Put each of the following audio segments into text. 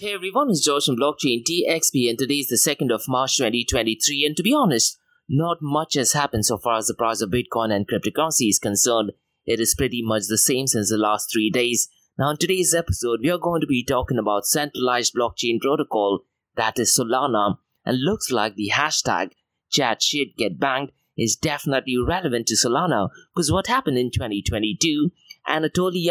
Hey everyone, it's George from Blockchain TXP and today is the 2nd of March 2023 and to be honest, not much has happened so far as the price of Bitcoin and cryptocurrency is concerned. It is pretty much the same since the last three days. Now in today's episode, we are going to be talking about centralized blockchain protocol that is Solana and looks like the hashtag chat shit get banged is definitely relevant to Solana because what happened in 2022, Anatoly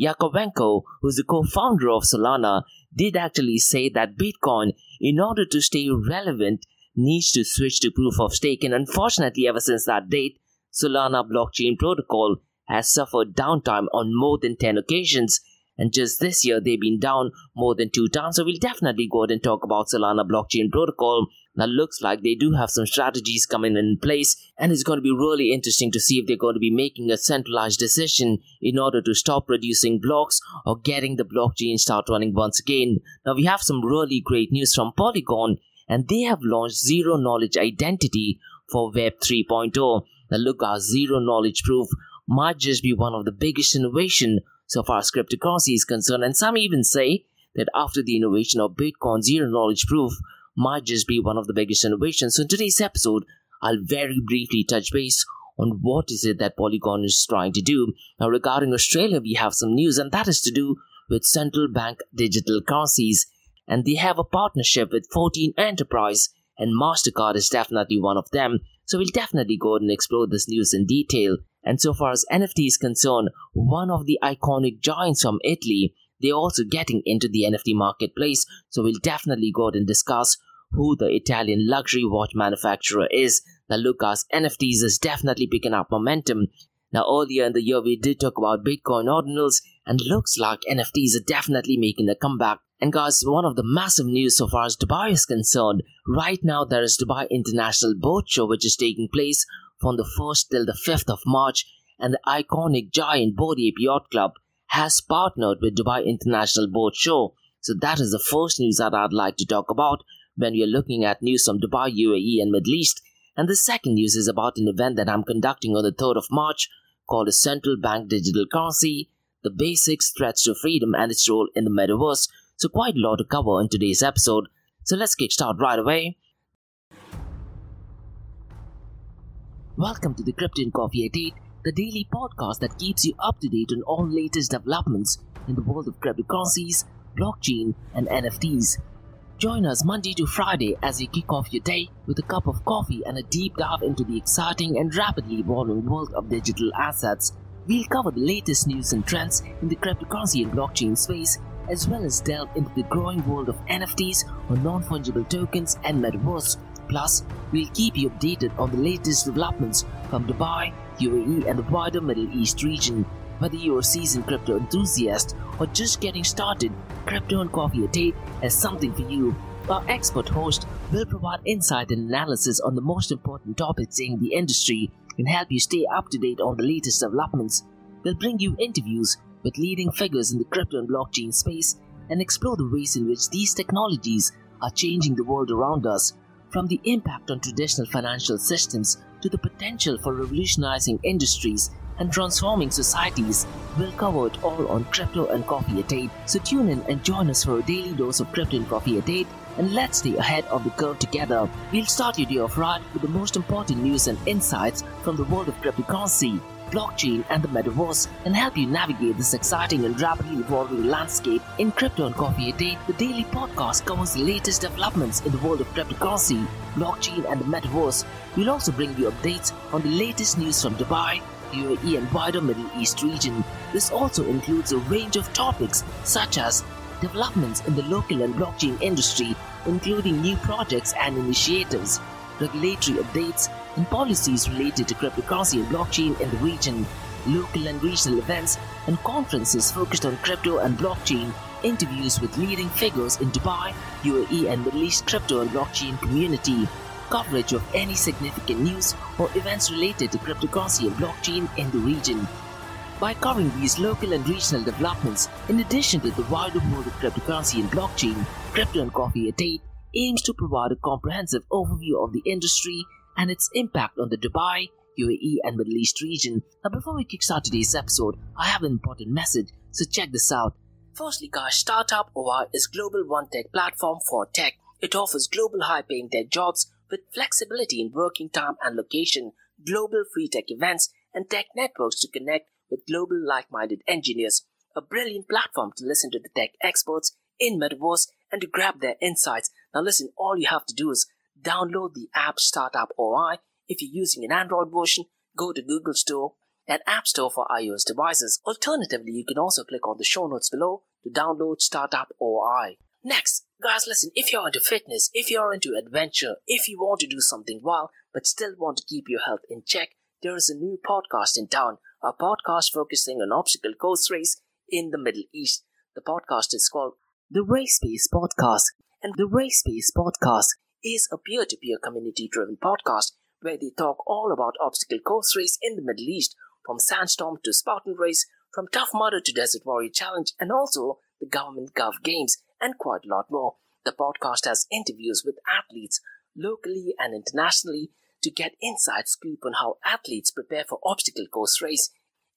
Yakovenko, who's the co-founder of Solana, did actually say that Bitcoin, in order to stay relevant, needs to switch to proof of stake. And unfortunately, ever since that date, Solana blockchain protocol has suffered downtime on more than 10 occasions. And just this year, they've been down more than two times. So we'll definitely go ahead and talk about Solana blockchain protocol. Now, looks like they do have some strategies coming in place, and it's going to be really interesting to see if they're going to be making a centralized decision in order to stop producing blocks or getting the blockchain start running once again. Now, we have some really great news from Polygon, and they have launched zero knowledge identity for Web 3.0. Now, look, our zero knowledge proof might just be one of the biggest innovation so far as cryptocurrency is concerned, and some even say that after the innovation of Bitcoin zero knowledge proof might just be one of the biggest innovations. So in today's episode, I'll very briefly touch base on what is it that Polygon is trying to do. Now regarding Australia, we have some news and that is to do with central bank digital currencies and they have a partnership with 14 Enterprise and MasterCard is definitely one of them. So we'll definitely go and explore this news in detail. And so far as NFT is concerned, one of the iconic giants from Italy they're also getting into the NFT marketplace, so we'll definitely go out and discuss who the Italian luxury watch manufacturer is. Now, Lucas NFTs is definitely picking up momentum. Now, earlier in the year, we did talk about Bitcoin ordinals, and looks like NFTs are definitely making a comeback. And guys, one of the massive news so far as Dubai is concerned, right now there is Dubai International Boat Show, which is taking place from the 1st till the 5th of March, and the iconic giant Bored Ape Yacht Club has partnered with Dubai International Boat Show. So that is the first news that I'd like to talk about when we are looking at news from Dubai, UAE, and Middle East. And the second news is about an event that I'm conducting on the 3rd of March called a Central Bank Digital Currency, the basics, threats to freedom, and its role in the metaverse. So quite a lot to cover in today's episode. So let's kick start right away. Welcome to the Crypto and Coffee at 8 the daily podcast that keeps you up to date on all latest developments in the world of cryptocurrencies, blockchain, and NFTs. Join us Monday to Friday as we kick off your day with a cup of coffee and a deep dive into the exciting and rapidly evolving world of digital assets. We'll cover the latest news and trends in the cryptocurrency and blockchain space, as well as delve into the growing world of NFTs or non fungible tokens and metaverse. Plus, we'll keep you updated on the latest developments from Dubai, UAE, and the wider Middle East region. Whether you're a seasoned crypto enthusiast or just getting started, Crypto and Coffee at 8 has something for you. Our expert host will provide insight and analysis on the most important topics in the industry and help you stay up to date on the latest developments. We'll bring you interviews with leading figures in the crypto and blockchain space and explore the ways in which these technologies are changing the world around us, from the impact on traditional financial systems to the potential for revolutionizing industries and transforming societies. We'll cover it all on Crypto and Coffee at 8. So tune in and join us for a daily dose of Crypto and Coffee at 8 and let's stay ahead of the curve together. We'll start your day off right with the most important news and insights from the world of cryptocurrency blockchain, and the metaverse and help you navigate this exciting and rapidly evolving landscape. In Crypto and Coffee at 8, the daily podcast covers the latest developments in the world of cryptocurrency, blockchain, and the metaverse. We'll also bring you updates on the latest news from Dubai, UAE, and wider Middle East region. This also includes a range of topics such as developments in the local and blockchain industry, including new projects and initiatives, regulatory updates, and policies related to cryptocurrency and blockchain in the region, local and regional events and conferences focused on crypto and blockchain, interviews with leading figures in Dubai, UAE, and Middle East crypto and blockchain community, coverage of any significant news or events related to cryptocurrency and blockchain in the region. By covering these local and regional developments, in addition to the wider world of cryptocurrency and blockchain, Crypto and Coffee at 8 aims to provide a comprehensive overview of the industry and its impact on the Dubai, UAE, and Middle East region. Now, before we kickstart today's episode, I have an important message, so check this out. Firstly, guys, Startup OI is global one tech platform for tech. It offers global high paying tech jobs with flexibility in working time and location, global free tech events, and tech networks to connect with global like minded engineers. A brilliant platform to listen to the tech experts in Metaverse and to grab their insights. Now, listen, all you have to do is download the app Startup OI. If you're using an Android version, go to Google Store and App Store for iOS devices. Alternatively, you can also click on the show notes below to download Startup OI. Next, guys, listen, if you're into fitness, if you're into adventure, if you want to do something wild but still want to keep your health in check, there is a new podcast in town, a podcast focusing on obstacle course race in the Middle East. The podcast is called The Race Space Podcast, and the Race Space Podcast is a peer to peer community driven podcast where they talk all about obstacle course race in the Middle East, from Sandstorm to Spartan Race, from Tough Mudder to Desert Warrior Challenge, and also the Government Gov Games, and quite a lot more. The podcast has interviews with athletes locally and internationally to get inside scoop on how athletes prepare for obstacle course race.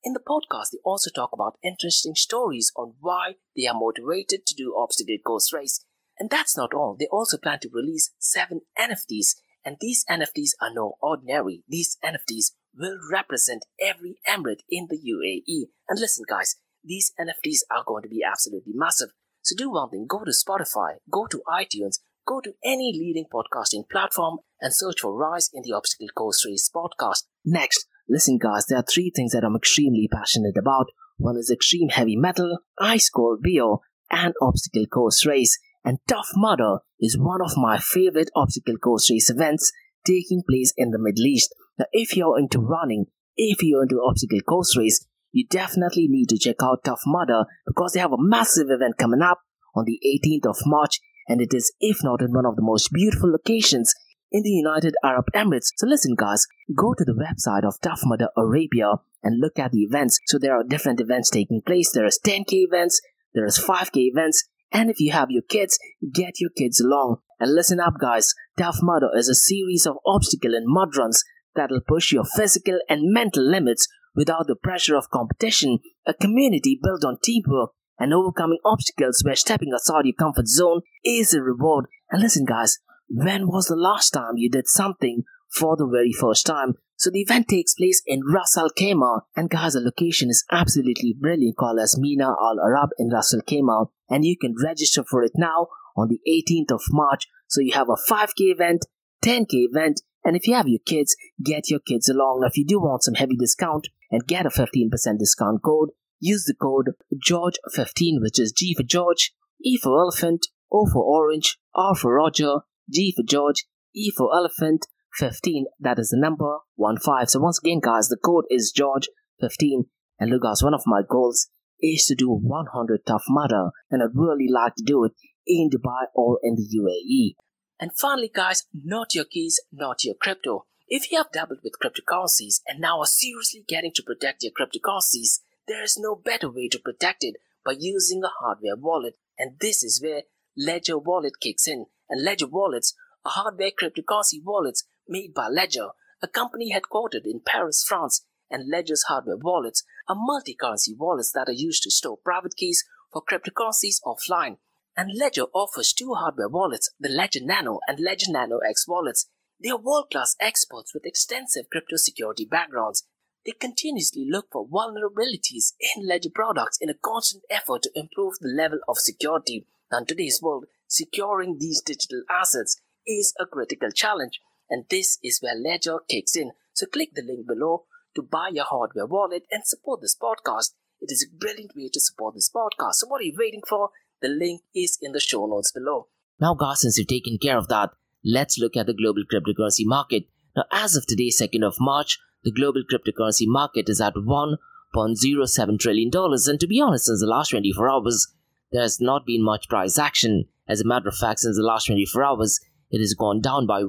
In the podcast, they also talk about interesting stories on why they are motivated to do obstacle course race. And that's not all. They also plan to release seven NFTs, and these NFTs are no ordinary. These NFTs will represent every emirate in the UAE. And listen, guys, these NFTs are going to be absolutely massive. So do one thing, go to Spotify, go to iTunes, go to any leading podcasting platform and search for Rise in the Obstacle Course Race podcast. Next, listen guys, there are three things that I'm extremely passionate about. One is extreme heavy metal, ice cold beer, and obstacle course race. And Tough Mudder is one of my favorite obstacle course race events taking place in the Middle East. Now, if you're into running, if you're into obstacle course race, you definitely need to check out Tough Mudder because they have a massive event coming up on the 18th of March and it is, if not in one of the most beautiful locations in the United Arab Emirates. So listen guys, go to the website of Tough Mudder Arabia and look at the events. So there are different events taking place. There is 10k events, there is 5k events, and if you have your kids, get your kids along. And listen up guys, Tough Mudder is a series of obstacle and mud runs that'll push your physical and mental limits without the pressure of competition, a community built on teamwork and overcoming obstacles where stepping outside your comfort zone is a reward. And listen, guys, when was the last time you did something for the very first time? So the event takes place in Ras Al Khaimah, and the location is absolutely brilliant, called as Mina Al Arab in Ras Al Khaimah, and you can register for it now on the 18th of March. So you have a 5k event, 10k event, and if you have your kids, get your kids along. Now, if you do want some heavy discount and get a 15% discount code, use the code George15, which is G for George, E for Elephant, O for Orange, R for Roger, G for George, E for Elephant, 15. That is the number 1 5. So, once again, guys, the code is George15. And look, guys, one of my goals is to do 100 Tough Mudder, and I'd really like to do it in Dubai or in the UAE. And finally, guys, not your keys, not your crypto. If you have dabbled with cryptocurrencies and now are seriously getting to protect your cryptocurrencies, there is no better way to protect it by using a hardware wallet. And this is where Ledger Wallet kicks in. And Ledger Wallets are hardware cryptocurrency wallets made by Ledger, a company headquartered in Paris, France. And Ledger's hardware wallets are multi-currency wallets that are used to store private keys for cryptocurrencies offline and Ledger offers two hardware wallets, the Ledger Nano and Ledger Nano X wallets. They are world class experts with extensive crypto security backgrounds. They continuously look for vulnerabilities in Ledger products in a constant effort to improve the level of security. In today's world, securing these digital assets is a critical challenge, and this is where Ledger kicks in. So, click the link below to buy your hardware wallet and support this podcast. It is a brilliant way to support this podcast. So, what are you waiting for? The link is in the show notes below. Now, guys, since you've taken care of that, let's look at the global cryptocurrency market. Now, as of today, 2nd of March, the global cryptocurrency market is at $1.07 trillion. And to be honest, since the last 24 hours, there has not been much price action. As a matter of fact, since the last 24 hours, it has gone down by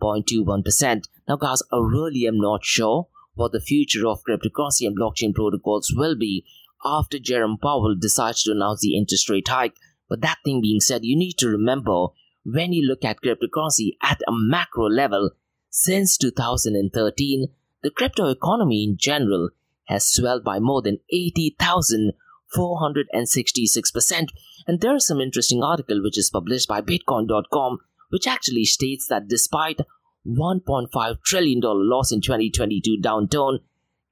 1.21%. Now, guys, I really am not sure what the future of cryptocurrency and blockchain protocols will be after Jerome Powell decides to announce the interest rate hike. But that thing being said, you need to remember when you look at cryptocurrency at a macro level, since 2013, the crypto economy in general has swelled by more than 80,000 466%. And there is some interesting article which is published by Bitcoin.com which actually states that despite $1.5 trillion loss in 2022 downturn,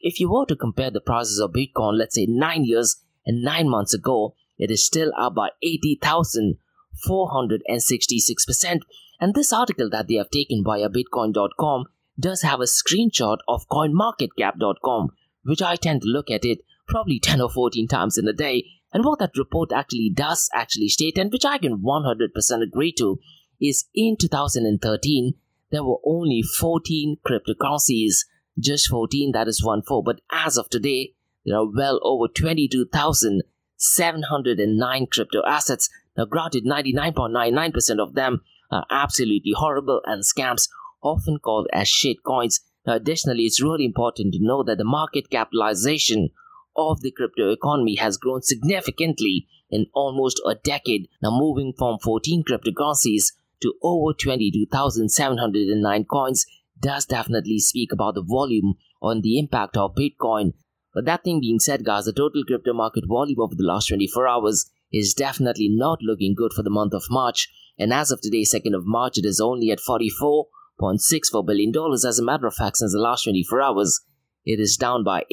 if you were to compare the prices of Bitcoin, let's say 9 years and 9 months ago, it is still up by 80,466%. And this article that they have taken via Bitcoin.com does have a screenshot of CoinMarketCap.com, which I tend to look at it probably 10 or 14 times in a day. And what that report actually does actually state, and which I can 100% agree to, is in 2013, there were only 14 cryptocurrencies. Just 14, that is 1 4. But as of today, there are well over 22,709 crypto assets. Now, granted, 99.99% of them are absolutely horrible and scams, often called as shit coins. Now, additionally, it's really important to know that the market capitalization of the crypto economy has grown significantly in almost a decade, now moving from 14 cryptocurrencies to over 22,709 coins does definitely speak about the volume on the impact of Bitcoin. But that thing being said, guys, the total crypto market volume over the last 24 hours is definitely not looking good for the month of March. And as of today, 2nd of March, it is only at $44.64 billion. As a matter of fact, since the last 24 hours, it is down by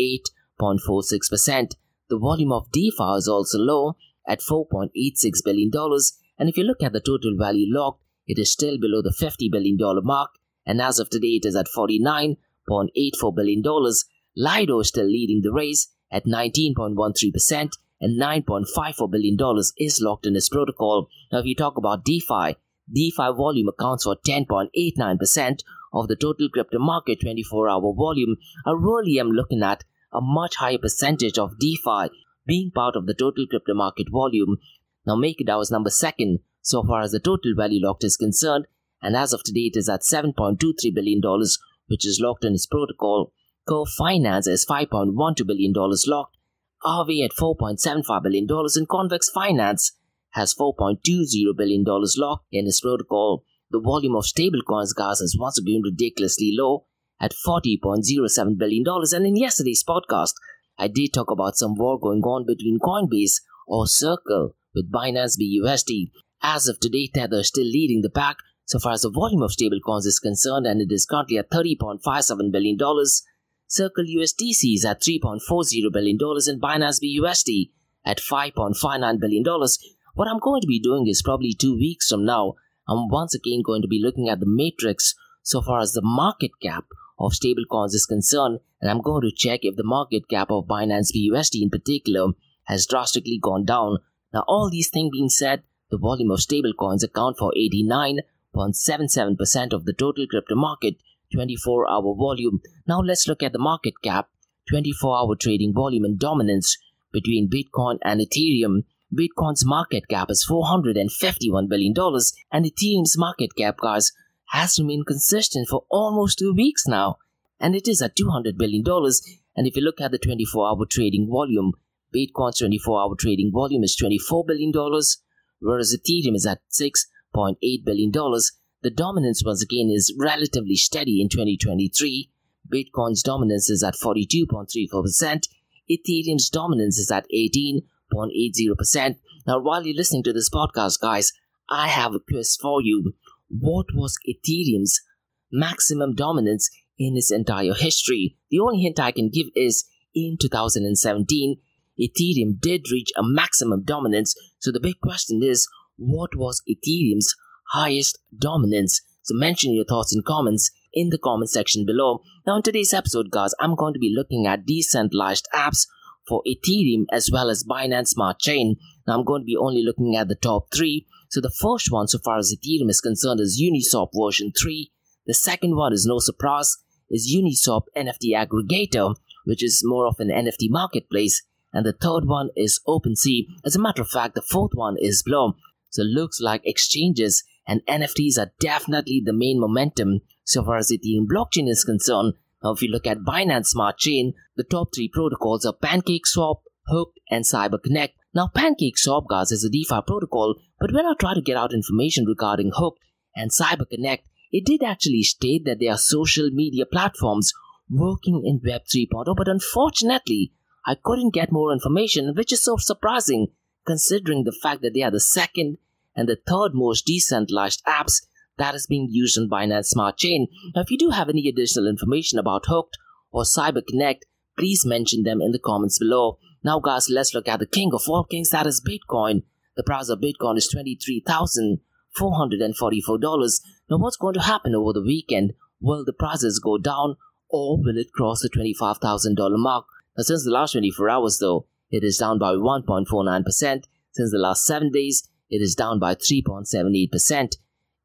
8.46%. The volume of DeFi is also low at $4.86 billion. And if you look at the total value locked, it is still below the $50 billion mark, and as of today, it is at $49.84 billion. Lido is still leading the race at 19.13%, and $9.54 billion is locked in its protocol. Now, if you talk about DeFi, DeFi volume accounts for 10.89% of the total crypto market 24 hour volume. I really am looking at a much higher percentage of DeFi being part of the total crypto market volume. Now, MakerDAO is number second so far as the total value locked is concerned, and as of today it is at $7.23 billion, which is locked in its protocol. Co Finance is $5.12 billion locked, Aave at $4.75 billion, and Convex Finance has $4.20 billion locked in its protocol. The volume of stablecoins gas is once again ridiculously low at $40.07 billion. And in yesterday's podcast, I did talk about some war going on between Coinbase or Circle with Binance BUSD. As of today, Tether is still leading the pack so far as the volume of stablecoins is concerned, and it is currently at $30.57 billion. Circle USDC is at $3.40 billion, and Binance BUSD at $5.59 billion. What I'm going to be doing is probably two weeks from now, I'm once again going to be looking at the matrix so far as the market cap of stablecoins is concerned, and I'm going to check if the market cap of Binance BUSD in particular has drastically gone down. Now, all these things being said, the volume of stablecoins account for 89.77% of the total crypto market 24 hour volume. Now let's look at the market cap, 24 hour trading volume and dominance between Bitcoin and Ethereum. Bitcoin's market cap is $451 billion, and Ethereum's market cap, guys, has remained consistent for almost two weeks now, and it is at $200 billion. And if you look at the 24 hour trading volume, Bitcoin's 24 hour trading volume is $24 billion, whereas Ethereum is at $6.8 billion. The dominance once again is relatively steady in 2023. Bitcoin's dominance is at 42.34%. Ethereum's dominance is at 18.80%. Now, while you're listening to this podcast, guys, I have a quiz for you. What was Ethereum's maximum dominance in its entire history? The only hint I can give is in 2017, Ethereum did reach a maximum dominance. So the big question is, what was Ethereum's highest dominance? So mention your thoughts and comments in the comment section below. Now in today's episode, guys, I'm going to be looking at decentralized apps for Ethereum as well as Binance Smart Chain. Now I'm going to be only looking at the top three. So the first one, so far as Ethereum is concerned, is Uniswap version 3. The second one is no surprise, is Uniswap NFT aggregator, which is more of an NFT marketplace and the third one is OpenSea. As a matter of fact, the fourth one is Blur. So it looks like exchanges and NFTs are definitely the main momentum so far as the Ethereum blockchain is concerned. Now, if you look at Binance Smart Chain, the top three protocols are PancakeSwap, Hooked, and CyberConnect. Now, PancakeSwap, guys, is a DeFi protocol, but when I try to get out information regarding Hooked and CyberConnect, it did actually state that they are social media platforms working in Web 3.0, but unfortunately, I couldn't get more information, which is so surprising considering the fact that they are the second and the third most decentralized apps that is being used on Binance Smart Chain. Now, if you do have any additional information about Hooked or CyberConnect, please mention them in the comments below. Now, guys, let's look at the king of all kings, that is Bitcoin. The price of Bitcoin is $23,444. Now, what's going to happen over the weekend? Will the prices go down or will it cross the $25,000 mark? Now, since the last 24 hours, though, it is down by 1.49%. Since the last 7 days, it is down by 3.78%.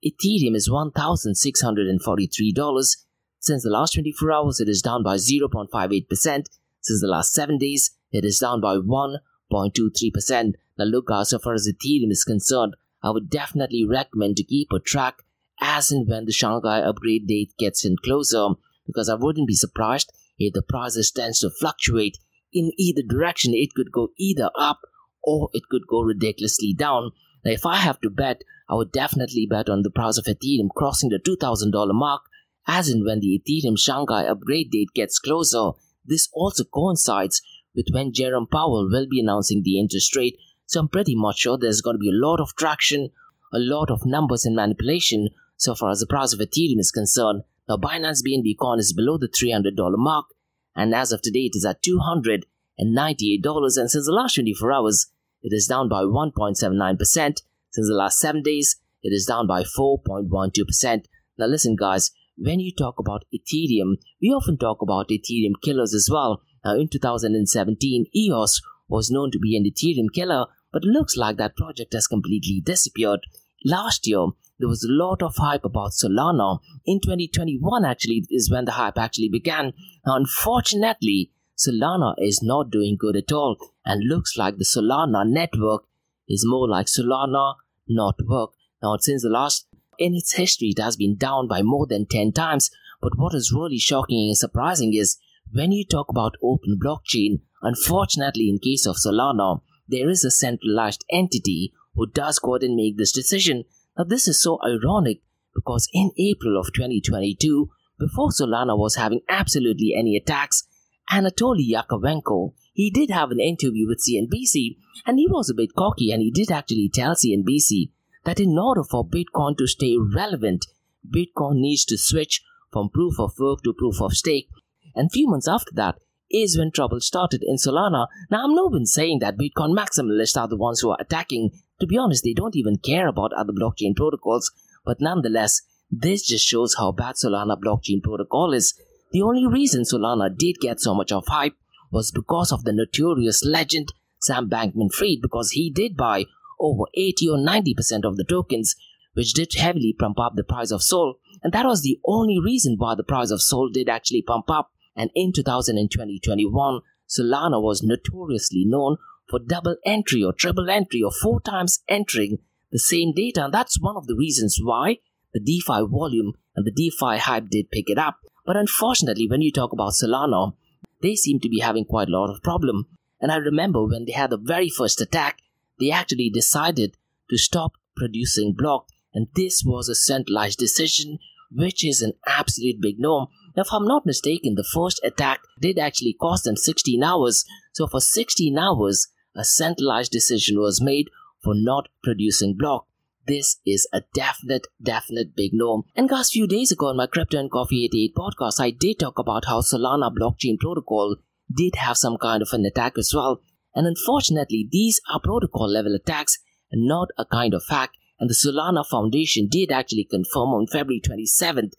Ethereum is $1,643. Since the last 24 hours, it is down by 0.58%. Since the last 7 days, it is down by 1.23%. Now, look, guys, so far as Ethereum is concerned, I would definitely recommend to keep a track as and when the Shanghai upgrade date gets in closer, because I wouldn't be surprised if the prices tends to fluctuate in either direction. It could go either up or it could go ridiculously down. Now, if I have to bet, I would definitely bet on the price of Ethereum crossing the $2,000 mark as in when the Ethereum Shanghai upgrade date gets closer. This also coincides with when Jerome Powell will be announcing the interest rate, so I'm pretty much sure there's going to be a lot of traction, a lot of numbers and manipulation so far as the price of Ethereum is concerned. Now, Binance BNB coin is below the $300 mark, and as of today, it is at $298, and since the last 24 hours, it is down by 1.79%. Since the last 7 days, it is down by 4.12%. Now listen guys, when you talk about Ethereum, we often talk about Ethereum killers as well. Now in 2017, EOS was known to be an Ethereum killer, but looks like that project has completely disappeared. Last year, there was a lot of hype about Solana. In 2021, actually, is when the hype actually began. Unfortunately, Solana is not doing good at all and looks like the Solana network is more like Solana not work. Now, since the last in its history, it has been down by more than 10 times. But what is really shocking and surprising is when you talk about open blockchain, unfortunately, in case of Solana, there is a centralized entity who does go ahead and make this decision. Now, this is so ironic because in April of 2022, before Solana was having absolutely any attacks, Anatoly Yakovenko, he did have an interview with CNBC and he was a bit cocky and he did actually tell CNBC that in order for Bitcoin to stay relevant, Bitcoin needs to switch from proof of work to proof of stake. And few months after that is when trouble started in Solana. Now, I'm not been saying that Bitcoin maximalists are the ones who are attacking. To be honest, they don't even care about other blockchain protocols. But nonetheless, this just shows how bad Solana blockchain protocol is. The only reason Solana did get so much of hype was because of the notorious legend Sam Bankman Fried, because he did buy over 80 or 90% of the tokens, which did heavily pump up the price of Sol. And that was the only reason why the price of Sol did actually pump up. And in 2020 21, Solana was notoriously known for double entry or triple entry or four times entering the same data. And that's one of the reasons why the DeFi volume and the DeFi hype did pick it up. But unfortunately, when you talk about Solana, they seem to be having quite a lot of problem. And I remember when they had the very first attack, they actually decided to stop producing block, and this was a centralized decision, which is an absolute big no. Now, if I'm not mistaken, the first attack did actually cost them 16 hours. So for 16 hours, a centralized decision was made for not producing block this is a definite, definite big no. And guys, few days ago on my Crypto and Coffee 88 podcast, I did talk about how Solana blockchain protocol did have some kind of an attack as well. And unfortunately, these are protocol level attacks and not a kind of hack. And the Solana Foundation did actually confirm on February 27th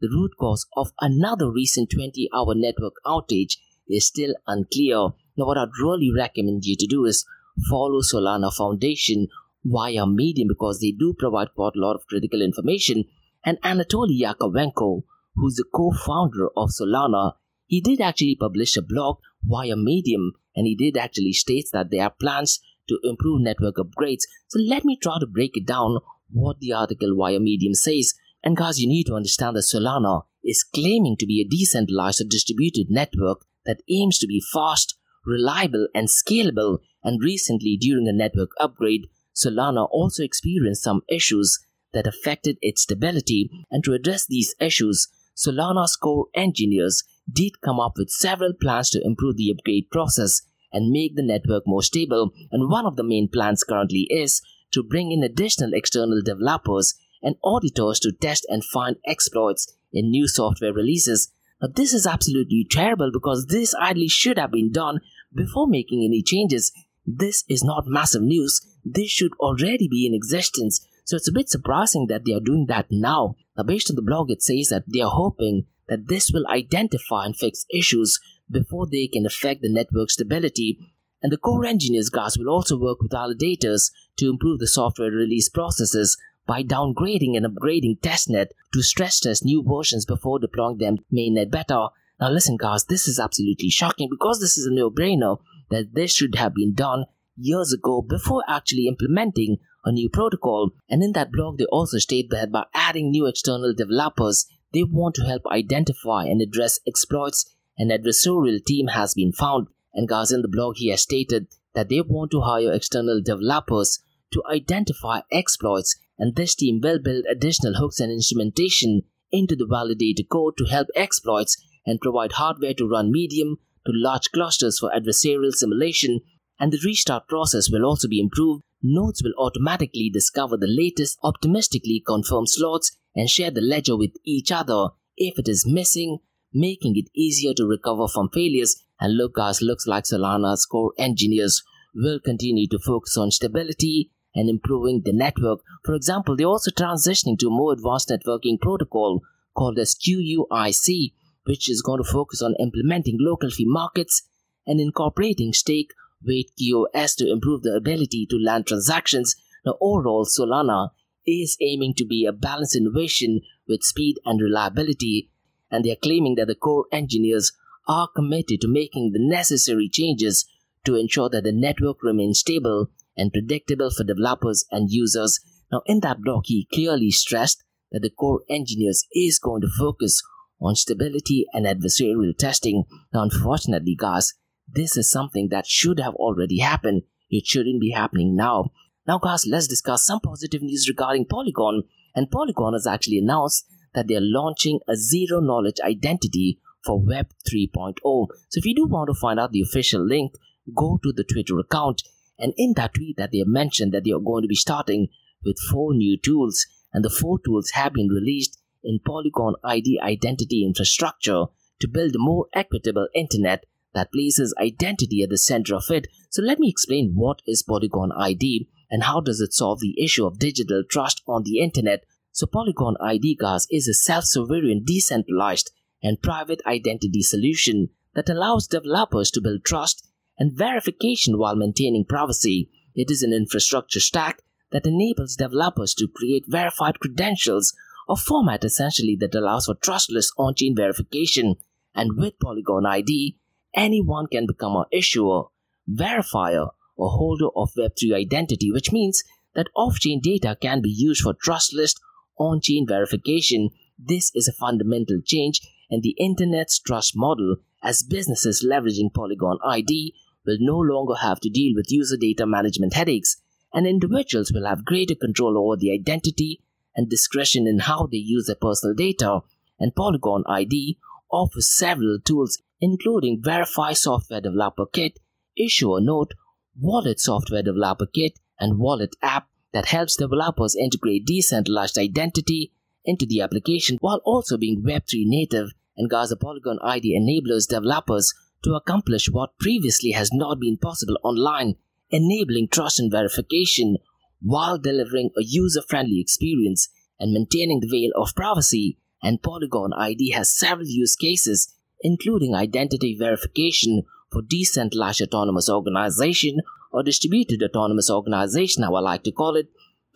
the root cause of another recent 20 hour network outage is still unclear. Now, what I'd really recommend you to do is follow Solana Foundation via Medium because they do provide quite a lot of critical information. And Anatoly Yakovenko, who's the co-founder of Solana, he did actually publish a blog via Medium and he did actually state that there are plans to improve network upgrades. So let me try to break it down what the article via Medium says. And guys, you need to understand that Solana is claiming to be a decentralized distributed network that aims to be fast, reliable, and scalable. And recently, during a network upgrade, Solana also experienced some issues that affected its stability, and to address these issues, Solana's core engineers did come up with several plans to improve the upgrade process and make the network more stable. And one of the main plans currently is to bring in additional external developers and auditors to test and find exploits in new software releases. Now, this is absolutely terrible because this ideally should have been done before making any changes. This is not massive news. This should already be in existence. So it's a bit surprising that they are doing that now. Now, based on the blog, it says that they are hoping that this will identify and fix issues before they can affect the network stability. And the core engineers guys will also work with validators to improve the software release processes by downgrading and upgrading testnet to stress test new versions before deploying them mainnet beta. Now listen guys, this is absolutely shocking because this is a no-brainer that this should have been done years ago before actually implementing a new protocol. And in that blog, they also state that by adding new external developers, they want to help identify and address exploits an adversarial team has been found. And guys, in the blog, he has stated that they want to hire external developers to identify exploits, and this team will build additional hooks and instrumentation into the validator code to help exploits and provide hardware to run medium to large clusters for adversarial simulation. And the restart process will also be improved. Nodes will automatically discover the latest optimistically confirmed slots and share the ledger with each other. If it is missing, making it easier to recover from failures. And Lucas looks like Solana's core engineers will continue to focus on stability and improving the network. For example, they're also transitioning to a more advanced networking protocol called as QUIC, which is going to focus on implementing local fee markets and incorporating stake weight QoS to improve the ability to land transactions. Now, overall, Solana is aiming to be a balanced innovation with speed and reliability and they are claiming that the core engineers are committed to making the necessary changes to ensure that the network remains stable and predictable for developers and users. Now, in that blog, he clearly stressed that the core engineers is going to focus on stability and adversarial testing. Now, unfortunately, guys, this is something that should have already happened. It shouldn't be happening now. Now, guys, let's discuss some positive news regarding Polygon. And Polygon has actually announced that they're launching a zero knowledge identity for Web 3.0. So if you do want to find out the official link, go to the Twitter account and in that tweet that they have mentioned that they are going to be starting with four new tools and the four tools have been released in Polygon ID identity infrastructure to build a more equitable internet that places identity at the center of it. So let me explain what is Polygon ID and how does it solve the issue of digital trust on the internet so Polygon ID guys is a self-sovereign, decentralized, and private identity solution that allows developers to build trust and verification while maintaining privacy. It is an infrastructure stack that enables developers to create verified credentials, a format essentially that allows for trustless on-chain verification. And with Polygon ID, anyone can become an issuer, verifier, or holder of Web3 identity, which means that off-chain data can be used for trustless on chain verification, this is a fundamental change in the internet's trust model as businesses leveraging Polygon ID will no longer have to deal with user data management headaches, and individuals will have greater control over the identity and discretion in how they use their personal data. And Polygon ID offers several tools, including Verify Software Developer Kit, Issuer Node, Wallet Software Developer Kit, and Wallet App that helps developers integrate decentralized identity into the application while also being Web3 native and Gaza Polygon ID enables developers to accomplish what previously has not been possible online, enabling trust and verification while delivering a user-friendly experience and maintaining the veil of privacy. And Polygon ID has several use cases, including identity verification for decentralized autonomous organization or distributed autonomous organization, how I like to call it,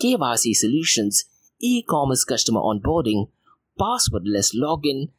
KYC solutions, e-commerce customer onboarding, passwordless login,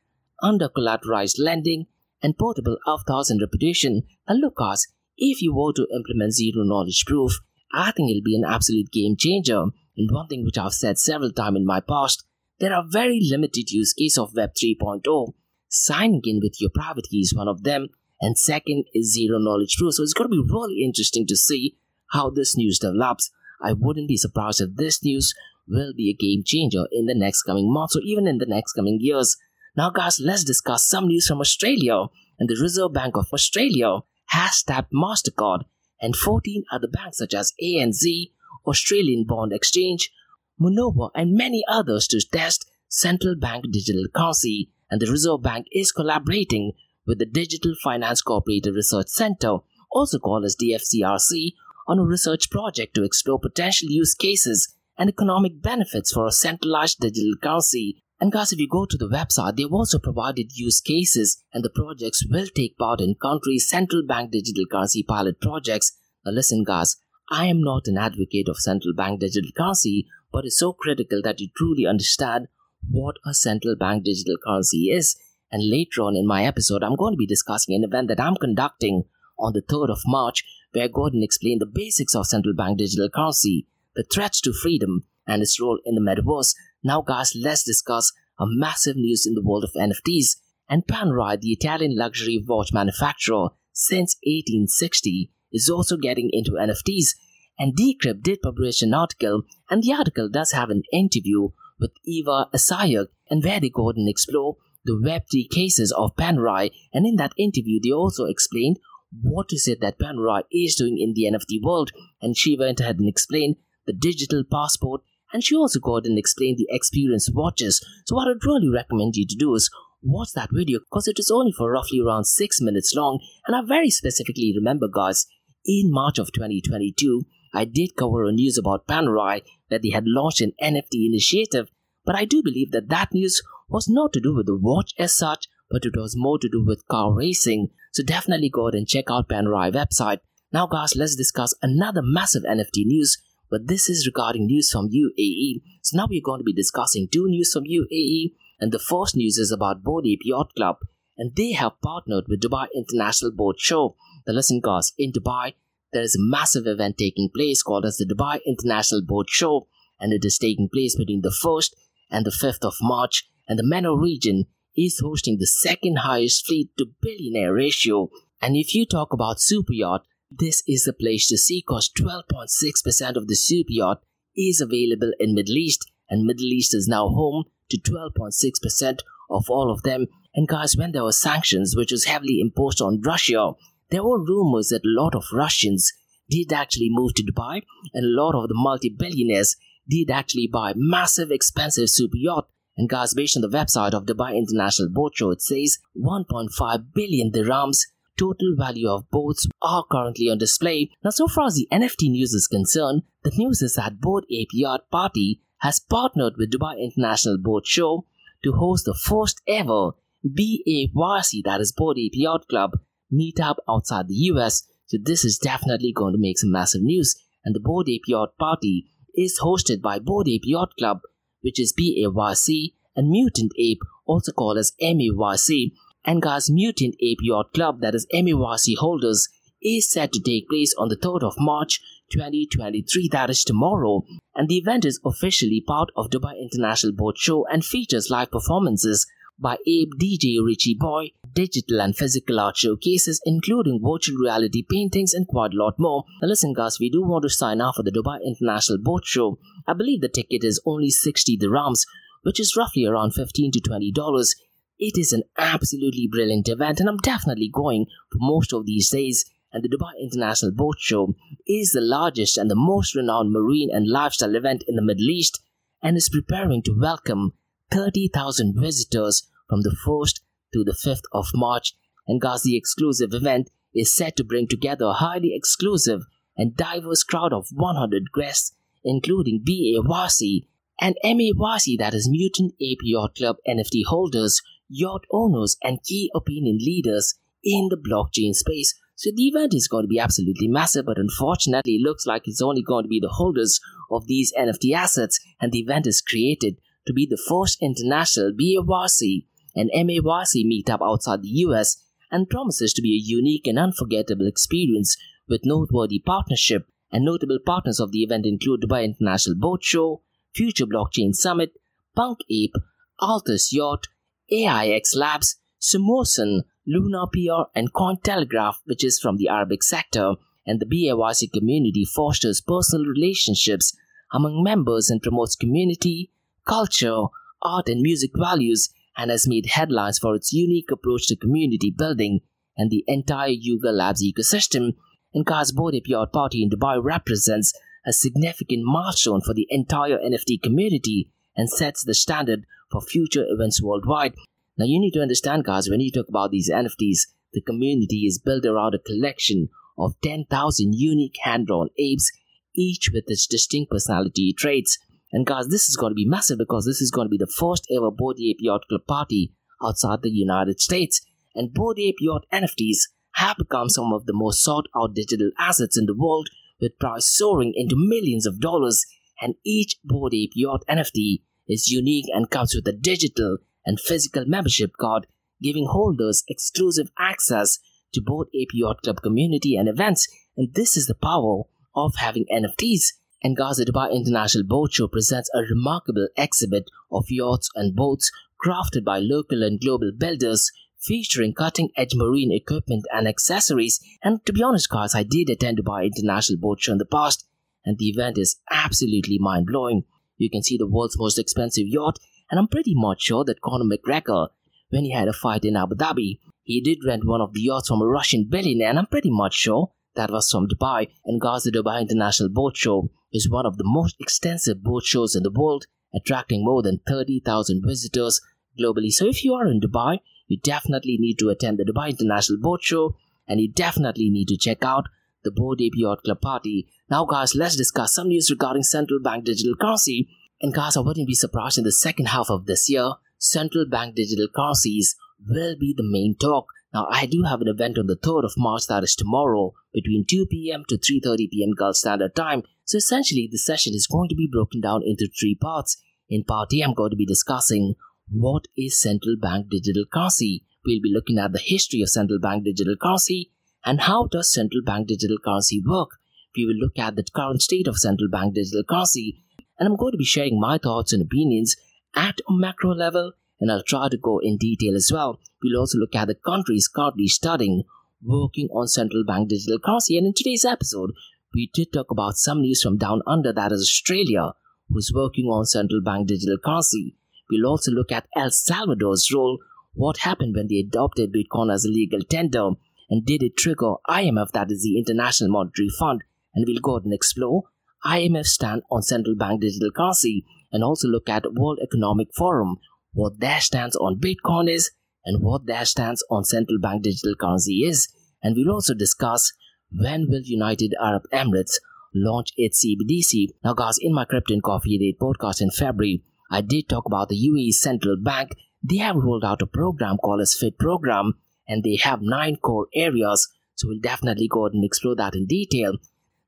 under collateralized lending, and portable avatars and reputation. And look guys, if you were to implement zero knowledge proof, I think it'll be an absolute game changer. And one thing which I've said several times in my past, there are very limited use case of Web 3.0. Signing in with your private key is one of them, and second is zero knowledge proof. So it's going to be really interesting to see how this news develops. I wouldn't be surprised if this news will be a game changer in the next coming months or even in the next coming years. Now, guys, let's discuss some news from Australia. And the Reserve Bank of Australia has tapped MasterCard and 14 other banks such as ANZ, Australian Bond Exchange, Monoova, and many others to test central bank digital currency. And the Reserve Bank is collaborating with the Digital Finance Cooperative Research Center, also called as DFCRC, on a research project to explore potential use cases and economic benefits for a centralized digital currency. And guys, if you go to the website, they've also provided use cases and the projects will take part in countries' central bank digital currency pilot projects. Now listen guys, I am not an advocate of central bank digital currency, but it's so critical that you truly understand what a central bank digital currency is. And later on in my episode, I'm going to be discussing an event that I'm conducting on the 3rd of March where Gordon explained the basics of central bank digital currency, the threats to freedom, and its role in the metaverse. Now, guys, let's discuss a massive news in the world of NFTs. And Panerai, the Italian luxury watch manufacturer since 1860, is also getting into NFTs. And Decrypt did publish an article, and the article does have an interview with Eva Issac, and where they go and explore the Web3 cases of Panerai. And in that interview, they also explained what is it that Panerai is doing in the NFT world. And she went ahead and explained the digital passport, and she also got and explained the experience watches. So what I'd really recommend you to do is watch that video because it is only for roughly around 6 minutes long. And I very specifically remember guys in March of 2022 I did cover a news about Panerai that they had launched an NFT initiative. But I do believe that that news was not to do with the watch as such but it was more to do with car racing. So definitely go ahead and check out Panerai website. Now guys let's discuss another massive NFT news but this is regarding news from UAE. So now we're going to be discussing two news from UAE, and the first news is about Bored Yacht Club, and they have partnered with Dubai International Boat Show. The lesson guys, in Dubai, there is a massive event taking place called as the Dubai International Boat Show, and it is taking place between the 1st and the 5th of March, and the MENA region is hosting the second highest fleet to billionaire ratio. And if you talk about super yacht, this is the place to see cause 12.6% of the super yacht is available in Middle East and Middle East is now home to 12.6% of all of them. And guys, when there were sanctions which was heavily imposed on Russia, there were rumors that a lot of Russians did actually move to Dubai and a lot of the multi-billionaires did actually buy massive expensive super yacht and guys, based on the website of Dubai International Boat Show, it says 1.5 billion dirhams total value of boats are currently on display. Now, so far as the NFT news is concerned, the news is that Bored Ape Party has partnered with Dubai International Boat Show to host the first ever BAYC, that is Bored Ape Yacht Club, meetup outside the US. So this is definitely going to make some massive news. And the Bored Ape Party is hosted by Bored Ape Club, which is BAYC, and Mutant Ape, also called as MAYC, and guys, Mutant Ape Yacht Club, that is MAYC holders, is set to take place on the 3rd of March 2023, that is tomorrow. And the event is officially part of Dubai International Boat Show and features live performances by Ape DJ Richie Boy, digital and physical art showcases, including virtual reality paintings and quite a lot more. Now listen guys, we do want to sign up for the Dubai International Boat Show. I believe the ticket is only 60 dirhams, which is roughly around 15 to 20 dollars. It is an absolutely brilliant event, and I'm definitely going for most of these days. And the Dubai International Boat Show is the largest and the most renowned marine and lifestyle event in the Middle East and is preparing to welcome 30,000 visitors from the 1st to the 5th of March. And the exclusive event is set to bring together a highly exclusive and diverse crowd of 100 guests, including BA BAYC and MA MAYC, that is Mutant Ape Yacht Club NFT holders, yacht owners, and key opinion leaders in the blockchain space. So the event is going to be absolutely massive, but unfortunately, it looks like it's only going to be the holders of these NFT assets, and the event is created to be the first international BAYC and MAYC meetup outside the US and promises to be a unique and unforgettable experience with noteworthy partnership and notable partners of the event include Dubai International Boat Show, Future Blockchain Summit, Punk Ape, Altus Yacht, AIX Labs, Sumoson, Luna PR, and Cointelegraph, which is from the Arabic sector, and the BAYC community fosters personal relationships among members and promotes community, culture, art, and music values, and has made headlines for its unique approach to community building and the entire Yuga Labs ecosystem. And Bored Ape Party in Dubai represents a significant milestone for the entire NFT community and sets the standard for future events worldwide. Now, you need to understand, guys, when you talk about these NFTs, the community is built around a collection of 10,000 unique hand drawn apes, each with its distinct personality traits. And, guys, this is going to be massive because this is going to be the first ever Bored Ape Yacht Club party outside the United States. And Bored Ape Yacht NFTs have become some of the most sought out digital assets in the world, with price soaring into millions of dollars. And each Bored Ape Yacht NFT is unique and comes with a digital and physical membership card, giving holders exclusive access to both Yacht Club community and events. And this is the power of having NFTs. And Gaza Dubai International Boat Show presents a remarkable exhibit of yachts and boats crafted by local and global builders featuring cutting edge marine equipment and accessories. And to be honest, guys, I did attend Dubai International Boat Show in the past, and the event is absolutely mind blowing. You can see the world's most expensive yacht, and I'm pretty much sure that Conor McGregor, when he had a fight in Abu Dhabi, he did rent one of the yachts from a Russian billionaire, and I'm pretty much sure that was from Dubai. And Gaza Dubai International Boat Show is one of the most extensive boat shows in the world, attracting more than 30,000 visitors globally. So if you are in Dubai, you definitely need to attend the Dubai International Boat Show, and you definitely need to check out the Ape Yacht Club party. Now, guys, let's discuss some news regarding central bank digital currency. And, guys, I wouldn't be surprised in the second half of this year, central bank digital currencies will be the main talk. Now, I do have an event on the 3rd of March, that is tomorrow, between 2 p.m. to 3.30 p.m. Gulf Standard Time. So essentially, the session is going to be broken down into three parts. In part A, I'm going to be discussing what is central bank digital currency. We'll be looking at the history of central bank digital currency and how does central bank digital currency work? We will look at the current state of central bank digital currency, and I'm going to be sharing my thoughts and opinions at a macro level, and I'll try to go in detail as well. We'll also look at the countries currently studying working on central bank digital currency, and in today's episode, we did talk about some news from down under, that is Australia, who's working on central bank digital currency. We'll also look at El Salvador's role, what happened when they adopted Bitcoin as a legal tender, and did it trigger IMF, that is the International Monetary Fund, and we'll go ahead and explore IMF stand on central bank digital currency and also look at World Economic Forum, what their stance on Bitcoin is and what their stance on central bank digital currency is. And we'll also discuss when will United Arab Emirates launch its CBDC. Now guys, in my Crypto and Coffee at 8 podcast in February, I did talk about the UAE Central Bank. They have rolled out a program called as FIT program and they have nine core areas. So we'll definitely go and explore that in detail.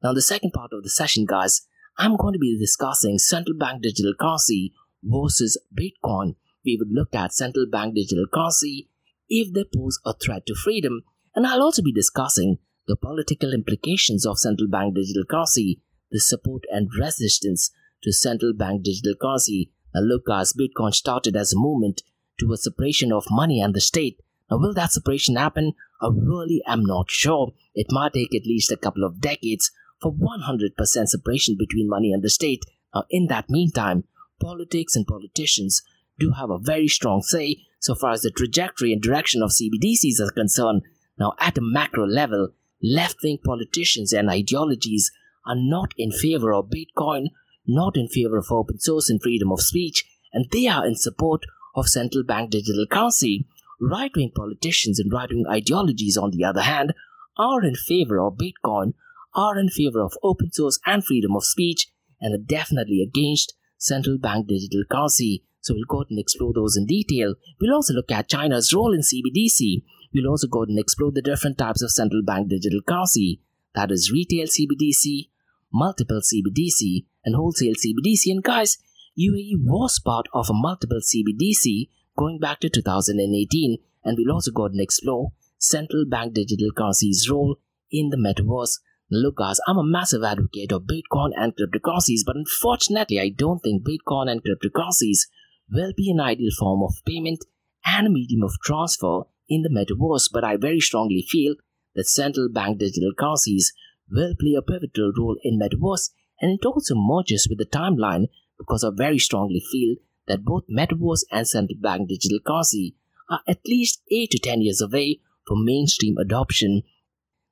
Now, the second part of the session, guys, I'm going to be discussing central bank digital currency versus Bitcoin. We would look at central bank digital currency if they pose a threat to freedom, and I'll also be discussing the political implications of central bank digital currency, the support and resistance to central bank digital currency. Now, look, guys, Bitcoin started as a movement towards separation of money and the state now, will that separation happen? I really am not sure. It might take at least a couple of decades for 100% separation between money and the state. Now, in that meantime, politics and politicians do have a very strong say so far as the trajectory and direction of CBDCs are concerned. Now, at a macro level, left wing politicians and ideologies are not in favor of Bitcoin, not in favor of open source and freedom of speech, and they are in support of central bank digital currency. Right wing politicians and right wing ideologies, on the other hand, are in favor of Bitcoin, are in favor of open source and freedom of speech, and are definitely against central bank digital currency. So we'll go ahead and explore those in detail. We'll also look at China's role in CBDC. We'll also go ahead and explore the different types of central bank digital currency. That is retail CBDC, multiple CBDC, and wholesale CBDC. And guys, UAE was part of a multiple CBDC going back to 2018, and we'll also go and explore central bank digital currencies' role in the metaverse. Look, guys, I'm a massive advocate of Bitcoin and cryptocurrencies, but unfortunately, I don't think Bitcoin and cryptocurrencies will be an ideal form of payment and a medium of transfer in the metaverse. But I very strongly feel that central bank digital currencies will play a pivotal role in metaverse, and it also merges with the timeline because I very strongly feel that both Metaverse and central bank digital currency are at least 8 to 10 years away from mainstream adoption.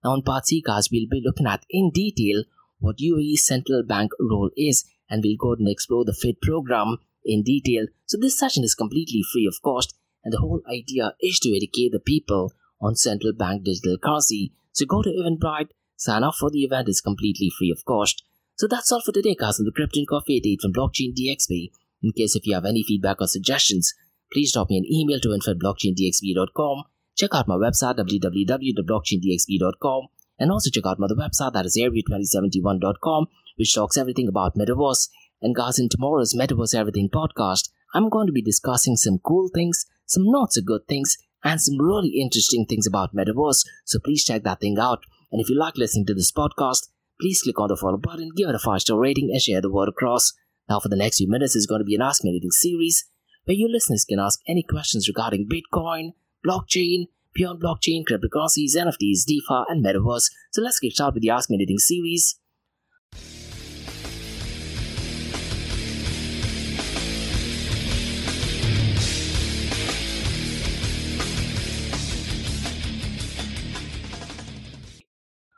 Now, on Part C, guys, we'll be looking at in detail what UAE's central bank role is, and we'll go and explore the FIT program in detail. So, this session is completely free of cost, and the whole idea is to educate the people on central bank digital currency. So, go to Eventbrite, sign up for the event, it's completely free of cost. So, that's all for today, guys, on the Crypto Coffee at 8 from Blockchain DXB. In case if you have any feedback or suggestions, please drop me an email to info Check out my website www.blockchaindxb.com and also check out my other website that is area2071.com which talks everything about metaverse. And guys, in tomorrow's Metaverse Everything podcast, I'm going to be discussing some cool things, some not so good things, and some really interesting things about metaverse. So please check that thing out. And if you like listening to this podcast, please click on the follow button, give it a five star rating, and share the word across. Now, for the next few minutes, it's going to be an Ask Me Anything series where your listeners can ask any questions regarding Bitcoin, blockchain, beyond blockchain, cryptocurrencies, NFTs, DeFi, and metaverse. So let's get started with the Ask Me Anything series.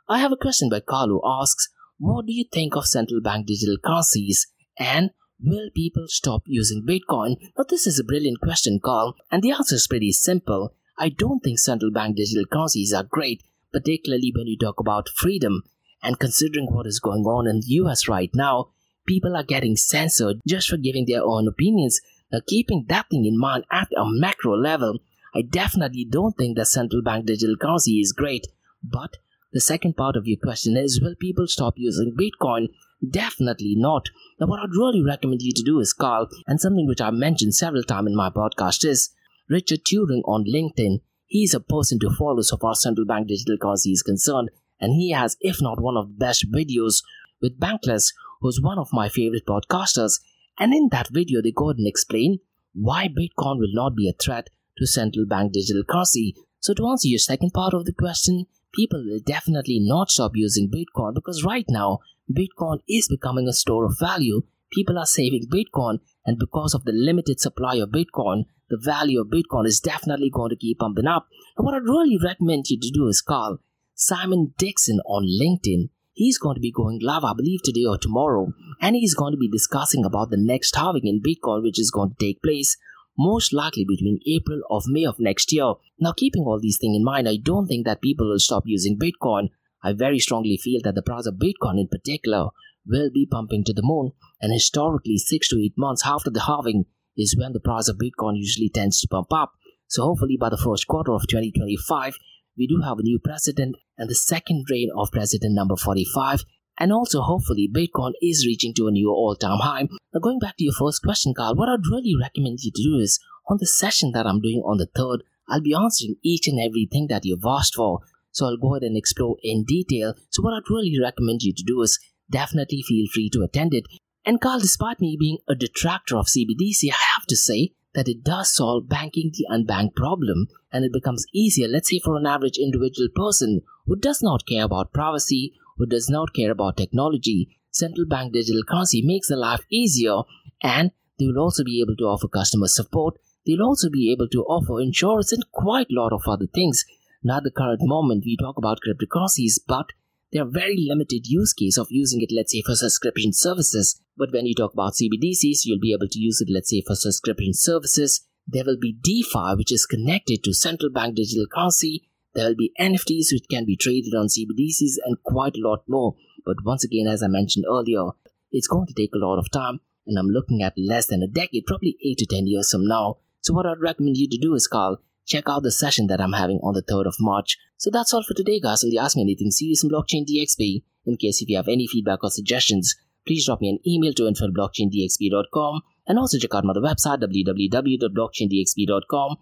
I have a question by Carlo asks, What do you think of central bank digital currencies? And will people stop using Bitcoin? Now, this is a brilliant question, Carl, and the answer is pretty simple. I don't think central bank digital currencies are great, particularly when you talk about freedom. And considering what is going on in the US right now, people are getting censored just for giving their own opinions. Now, keeping that thing in mind at a macro level, I definitely don't think that central bank digital currency is great. But the second part of your question is Will people stop using Bitcoin? Definitely not. Now, what I'd really recommend you to do is, Carl, and something which I've mentioned several times in my podcast is Richard Turrin on LinkedIn. He's a person to follow so far as central bank digital currency is concerned, and he has, if not one of the best videos with Bankless, who's one of my favorite podcasters. And in that video, they go and explain why Bitcoin will not be a threat to central bank digital currency. So, to answer your second part of the question, people will definitely not stop using Bitcoin because right now, Bitcoin is becoming a store of value. People are saving Bitcoin, and because of the limited supply of Bitcoin, the value of Bitcoin is definitely going to keep pumping up. And what I'd really recommend you to do is call Simon Dixon on LinkedIn. He's going to be going live, I believe, today or tomorrow, and he's going to be discussing about the next halving in Bitcoin, which is going to take place most likely between April or May of next year. Now, keeping all these things in mind, I don't think that people will stop using Bitcoin. I very strongly feel that the price of Bitcoin in particular will be pumping to the moon, and historically, six to eight months after the halving is when the price of Bitcoin usually tends to pump up. So, hopefully, by the first quarter of 2025, we do have a new president and the second reign of president number 45 and also, hopefully, Bitcoin is reaching to a new all time high. Now, going back to your first question, Carl, what I'd really recommend you to do is on the session that I'm doing on the 3rd, I'll be answering each and everything that you've asked for. So, I'll go ahead and explore in detail. So, what I'd really recommend you to do is definitely feel free to attend it. And, Carl, despite me being a detractor of CBDC, I have to say that it does solve banking the unbanked problem and it becomes easier, let's say, for an average individual person who does not care about privacy who does not care about technology, central bank digital currency makes their life easier and they will also be able to offer customer support. They'll also be able to offer insurance and quite a lot of other things. Now, at the current moment, we talk about cryptocurrencies, but there are very limited use case of using it, let's say, for subscription services. But when you talk about CBDCs, you'll be able to use it, let's say, for subscription services. There will be DeFi, which is connected to central bank digital currency, there will be NFTs which can be traded on CBDCs and quite a lot more. But once again, as I mentioned earlier, it's going to take a lot of time and I'm looking at less than a decade, probably 8 to 10 years from now. So what I'd recommend you to do is call, check out the session that I'm having on the 3rd of March. So that's all for today guys on the Ask Me Anything series in Blockchain DXB. In case if you have any feedback or suggestions, please drop me an email to info blockchaindxb.com and also check out my website www.blockchaindxb.com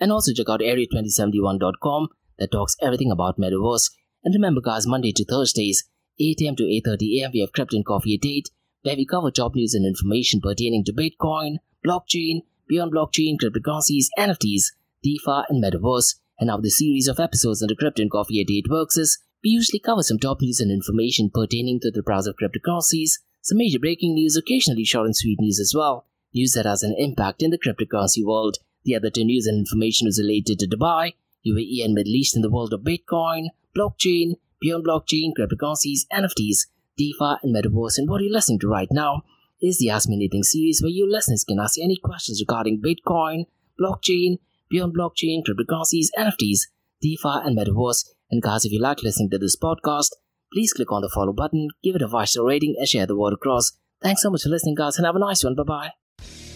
and also check out area2071.com that talks everything about Metaverse. And remember, guys, Monday to Thursdays, 8 a.m. to 8.30 a.m., we have Crypto and Coffee at 8, where we cover top news and information pertaining to Bitcoin, blockchain, beyond blockchain, cryptocurrencies, NFTs, DeFi, and Metaverse. And how the series of episodes on the Crypto and Coffee at 8 works is, we usually cover some top news and information pertaining to the price of cryptocurrencies, some major breaking news, occasionally short and sweet news as well. news that has an impact in the cryptocurrency world. The other two news and information is related to Dubai, UAE, and Middle East in the world of Bitcoin, blockchain, beyond blockchain, cryptocurrencies, NFTs, DeFi, and Metaverse. And what you're listening to right now is the Ask Me Anything series where you listeners can ask any questions regarding Bitcoin, blockchain, beyond blockchain, cryptocurrencies, NFTs, DeFi, and Metaverse. And guys, if you like listening to this podcast, please click on the follow button, give it a five star rating, and share the word across. Thanks so much for listening, guys, and have a nice one. Bye bye.